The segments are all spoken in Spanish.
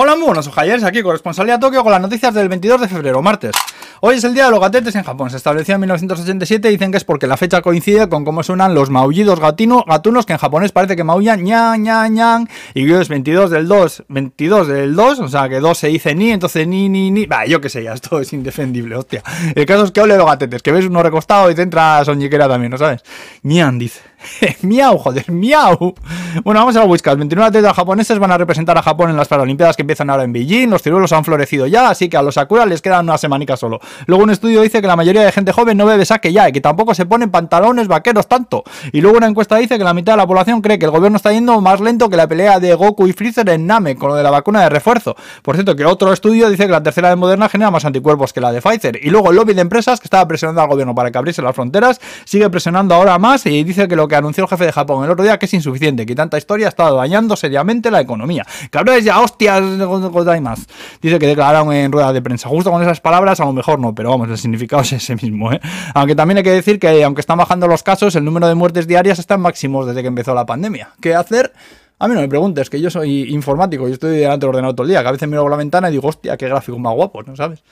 Hola, muy buenos ojayers, aquí corresponsalía Tokio con las noticias del 22 de febrero, martes. Hoy es el día de los gatetes en Japón. Se estableció en 1987 y dicen que es porque la fecha coincide con cómo suenan los maullidos gatino, gatunos que en japonés parece que maullan ña, ña, ñan. Y es 22 del 2, 22 del 2, o sea que 2 se dice ni, entonces ni, ni, ni. Va, yo qué sé, ya esto es indefendible, hostia. El caso es que ole los gatetes, que ves uno recostado y te entra soñiquera también, ¿no sabes? Ñan, dice. miau, joder, miau. Bueno, vamos a la Whiskas. 29 atletas japoneses van a representar a Japón en las Paralimpiadas que empiezan ahora en Beijing. Los ciruelos han florecido ya, así que a los Sakura les quedan una semanica solo. Luego un estudio dice que la mayoría de gente joven no bebe sake ya y que tampoco se ponen pantalones vaqueros tanto. Y luego una encuesta dice que la mitad de la población cree que el gobierno está yendo más lento que la pelea de Goku y Freezer en Name con lo de la vacuna de refuerzo. Por cierto, que otro estudio dice que la tercera de Moderna genera más anticuerpos que la de Pfizer. Y luego el lobby de empresas que estaba presionando al gobierno para que abriese las fronteras sigue presionando ahora más y dice que lo que anunció el jefe de Japón el otro día que es insuficiente, que tanta historia ha estado dañando seriamente la economía. Cabrones ya, hostias, más. Dice que declararon en rueda de prensa. Justo con esas palabras, a lo mejor no, pero vamos, el significado es ese mismo. ¿eh? Aunque también hay que decir que, aunque están bajando los casos, el número de muertes diarias está en máximos desde que empezó la pandemia. ¿Qué hacer? A mí no me preguntes, que yo soy informático, y estoy delante del ordenador todo el día, que a veces miro por la ventana y digo, hostia, qué gráfico más guapo, ¿no sabes?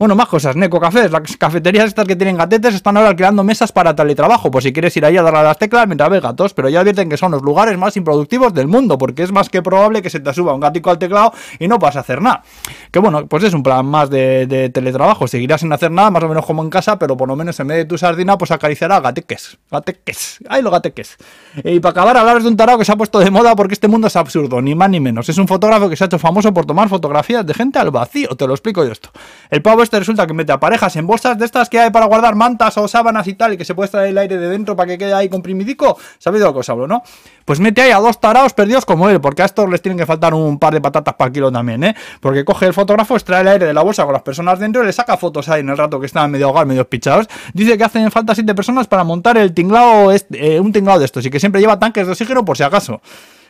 Bueno, más cosas, Neco Cafés, las cafeterías estas que tienen gatetes están ahora alquilando mesas para teletrabajo, por si quieres ir ahí a darle a las teclas mientras ves gatos, pero ya advierten que son los lugares más improductivos del mundo, porque es más que probable que se te suba un gatico al teclado y no vas a hacer nada. Que bueno, pues es un plan más de, teletrabajo, seguirás sin hacer nada, más o menos como en casa, pero por lo menos en vez de tu sardina, pues acariciará gateques, gateques, ay los gateques. Y para acabar, hablar de un tarado que se ha puesto de moda porque este mundo es absurdo, ni más ni menos. Es un fotógrafo que se ha hecho famoso por tomar fotografías de gente al vacío, te lo explico yo esto. El pavo este resulta que mete a parejas en bolsas de estas que hay para guardar mantas o sábanas y tal, y que se puede extraer el aire de dentro para que quede ahí comprimidico. ¿Sabéis de lo que os hablo, no? Pues mete ahí a dos tarados perdidos como él, porque a estos les tienen que faltar un par de patatas para el kilo también, ¿eh? Porque coge el fotógrafo, extrae el aire de la bolsa con las personas dentro y le saca fotos ahí en el rato que están medio ahogados, medio pichados. Dice que hacen falta siete personas para montar el tinglado, este, eh, un tinglado de estos, y que siempre lleva tanques de oxígeno por si acaso.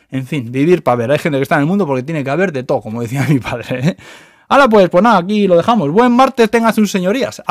En fin, vivir para ver. Hay gente que está en el mundo porque tiene que haber de todo, como decía mi padre. ¿eh? Ahora pues, pues nada, aquí lo dejamos. Buen martes tengan sus señorías.